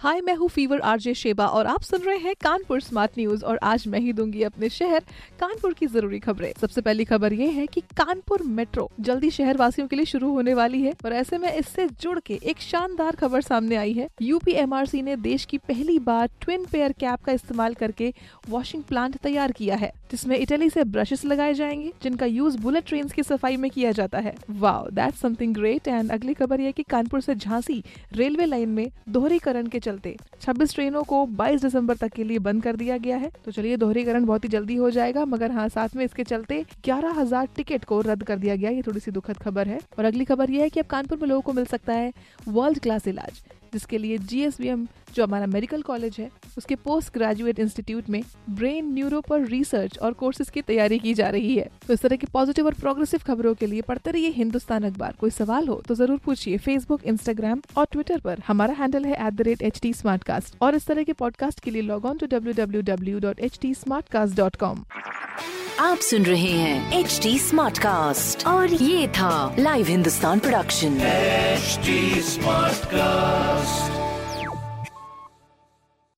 हाय मैं हूँ fever RJ Sheba और आप सुन रहे हैं कानपुर स्मार्ट न्यूज़ और आज मैं ही दूँगी अपने शहर कानपुर की ज़रूरी खबरें। सबसे पहली खबर ये है कि कानपुर मेट्रो जल्दी शहर वासियों के लिए शुरू होने वाली है और ऐसे में इससे जुड़ के एक शानदार खबर सामने आई है। यूपी एमआरसी ने देश की पहली बार ट्विन पेयर कैप का इस्तेमाल करके वॉशिंग प्लांट तैयार किया है, जिसमें इटली से ब्रशेस लगाए जाएँगे, जिनका यूज़ बुलेट ट्रेन की सफ़ाई में किया जाता है। Wow that something great and अगली खबर यह की कानपुर से झांसी रेलवे लाइन में दोहरीकरण के चलते। 26 ट्रेनों को 22 दिसंबर तक के लिए बंद कर दिया गया है। तो चलिए, दोहरीकरण बहुत ही जल्दी हो जाएगा, मगर हाँ साथ में इसके चलते 11000 टिकट को रद्द कर दिया गया। ये थोड़ी सी दुखद खबर है। और अगली खबर यह है की अब कानपुर में लोगों को मिल सकता है वर्ल्ड क्लास इलाज। जिसके लिए जीएसबीएम जो हमारा मेडिकल कॉलेज है उसके पोस्ट ग्रेजुएट इंस्टीट्यूट में ब्रेन न्यूरो पर रिसर्च और कोर्सेज की तैयारी की जा रही है। तो इस तरह की पॉजिटिव और प्रोग्रेसिव खबरों के लिए पढ़ते रहिए हिंदुस्तान अखबार। कोई सवाल हो तो ज़रूर पूछिए फेसबुक इंस्टाग्राम और ट्विटर पर। हमारा हैंडल है at the rate H T और इस तरह के पॉडकास्ट के लिए log on to W W W dot H T आप सुन रहे हैं एच डी स्मार्ट कास्ट और ये था live Hindustan production HD Smartcast.